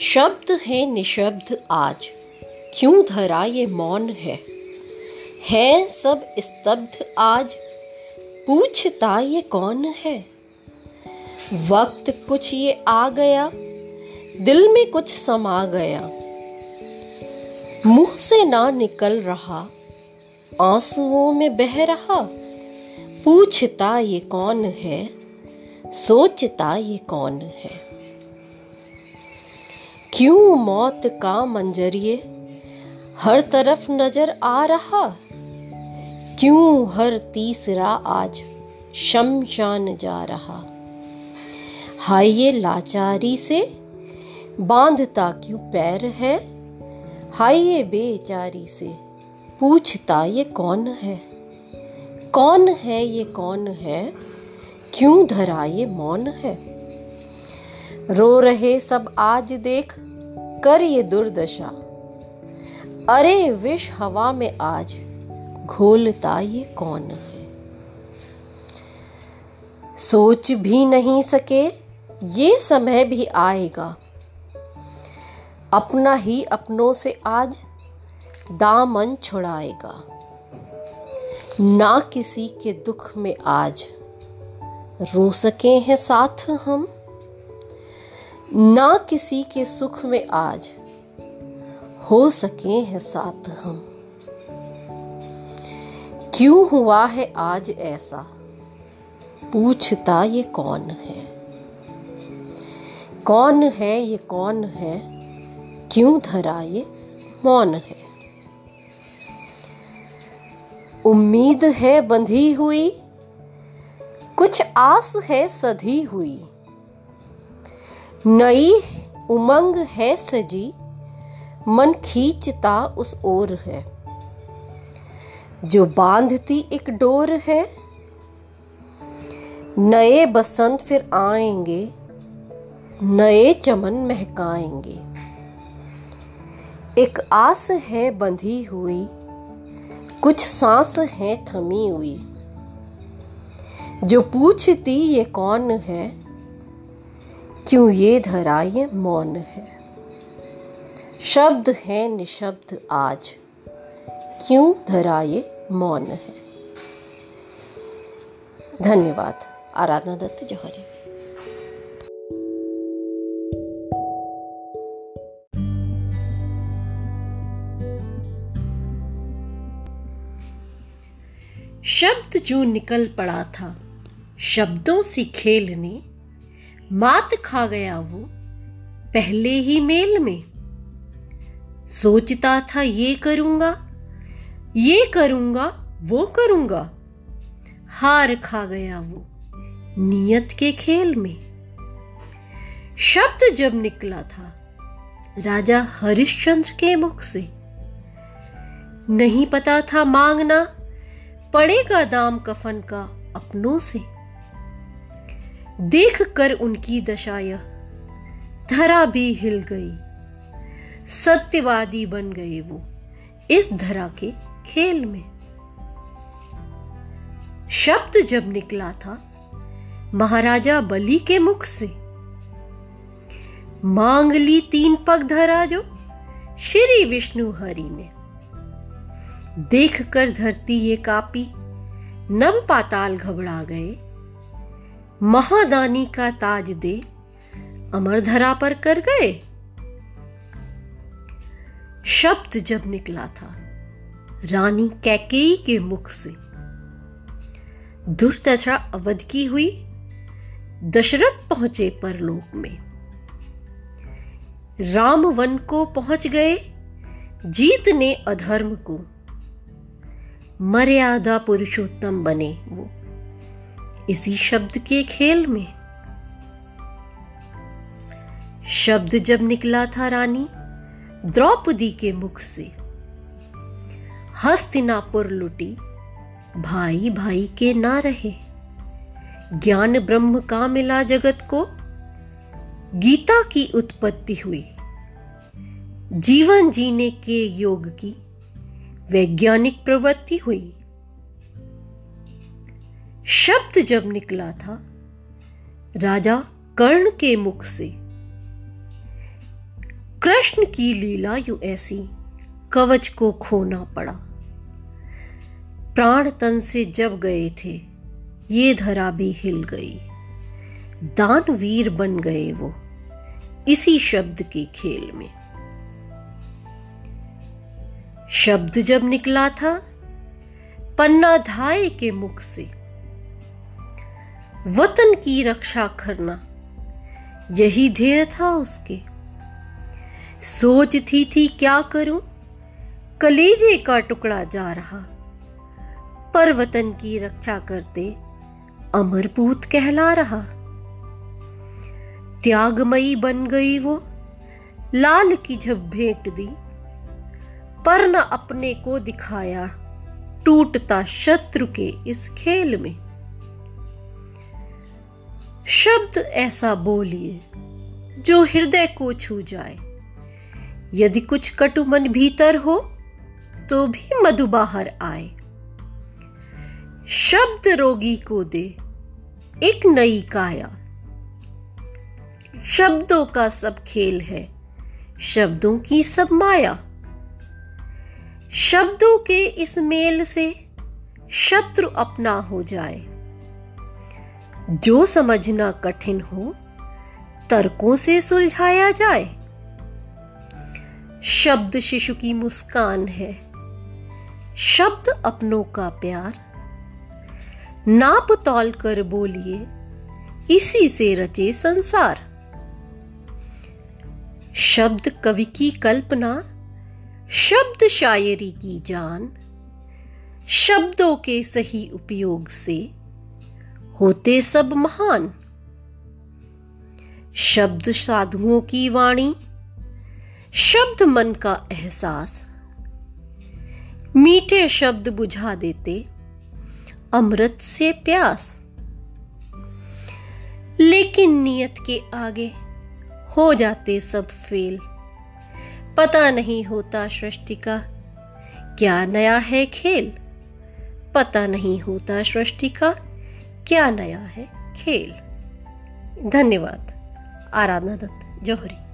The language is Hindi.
शब्द है निशब्द आज। क्यों धरा ये मौन है? है सब स्तब्ध आज? पूछता ये कौन है? वक्त कुछ ये आ गया, दिल में कुछ समा गया। मुँह से ना निकल रहा, आंसुओं में बह रहा। पूछता ये कौन है? सोचता ये कौन है? क्यों मौत का मंजरिए? हर तरफ़ नज़र आ रहा। क्यों हर तीसरा आज शमशान जा रहा? हाय ये लाचारी से बांधता क्यों पैर है? हाय ये बेचारी से पूछता ये कौन है? कौन है ये कौन है? क्यों धरा ये मौन है? रो रहे सब आज देख कर ये दुर्दशा। अरे विष हवा में आज घोलता ये कौन है? सोच भी नहीं सके, ये समय भी आएगा। अपना ही अपनों से आज दामन छुड़ाएगा। ना किसी के दुख में आज रो सके हैं साथ हम। ना किसी के सुख में आज हो सके हैं साथ हम। क्यों हुआ है आज ऐसा? पूछता ये कौन है? कौन है ये कौन है? क्यों धरा ये मौन है? उम्मीद है बंधी हुई, कुछ आस है सधी हुई। नई उमंग है सजी, मन खींचता उस ओर है। जो बांधती एक डोर है, नए बसंत फिर आएँगे, नए चमन महकाएँगे। एक आस है बंधी हुई, कुछ सांस है थमी हुई। जो पूछती ये कौन है क्यों ये धरा ये मौन है? शब्द है निशब्द आज, क्यों धरा ये मौन है? धन्यवाद, आराधना दत्त जौहरी। शब्द जो निकल पड़ा था, शब्दों से खेलने मात खा गया वो पहले ही मेल में। सोचता था ये करूँगा ये करूँगा, वो करूँगा। हार खा गया वो नियत के खेल में। शब्द जब निकला था, राजा हरिश्चंद्र के मुख से। नहीं पता था मांगना, पड़ेगा दाम कफन का अपनों से। देख कर उनकी दशा यह। धरा भी हिल गई। सत्यवादी बन गए वो इस धरा के खेल में। शब्द जब निकला था, महाराजा बलि के मुख से, मांग ली तीन पग धरा जो श्री विष्णु हरि ने। देख कर धरती ये कापी नव पाताल घबरा गए। महादानी का ताज दे अमर धरा पर कर गए। शब्द जब निकला था, रानी कैकेयी के मुख से। दुर्दशा अवध की हुई, दशरथ पहुँचे परलोक में। राम वन को पहुँच गए जीत ने अधर्म को। मर्यादा पुरुषोत्तम बने वो। इसी शब्द के खेल में। शब्द जब निकला था रानी, द्रौपदी के मुख से। हस्तिनापुर लुटी भाई भाई के ना रहे। ज्ञान ब्रह्म का मिला जगत को, गीता की उत्पत्ति हुई। जीवन जीने के योग की, वैज्ञानिक प्रवृत्ति हुई। शब्द जब निकला था, राजा कर्ण के मुख से। कृष्ण की लीला यू ऐसी कवच को खोना पड़ा। प्राण तन से जब गए थे, ये धरा भी हिल गई। दानवीर बन गए वो इसी शब्द के खेल में। शब्द जब निकला था पन्ना धाय के मुख से वतन की रक्षा करना। यही ध्येय था उसके। सोचती थी, क्या करूँ? कलेजे का टुकड़ा जा रहा। पर वतन की रक्षा करते अमरपूत कहला रहा। त्यागमयी बन गई वो। लाल की जब भेंट दी पर न अपने को दिखाया। टूटता शत्रु के इस खेल में। शब्द ऐसा बोलिए, जो हृदय को छू जाए। यदि कुछ कटु मन भीतर हो तो भी मधु बाहर आए। शब्द रोगी को दे एक नई काया। शब्दों का सब खेल है, शब्दों की सब माया। शब्दों के इस मेल से शत्रु अपना हो जाए। जो समझना कठिन हो, तर्कों से सुलझाया जाए। शब्द शिशु की मुस्कान है। शब्द अपनों का प्यार। नाप तौल कर बोलिए, इसी से रचे संसार। शब्द कवि की कल्पना, शब्द शायरी की जान। शब्दों के सही उपयोग से होते सब महान। शब्द साधुओं की वाणी, शब्द मन का एहसास। मीठे शब्द बुझा देते, अमृत से प्यास। लेकिन नियत के आगे हो जाते सब फेल। पता नहीं होता सृष्टि का क्या नया है खेल। पता नहीं होता सृष्टि का क्या नया है? खेल। धन्यवाद। आराधना दत्त जौहरी।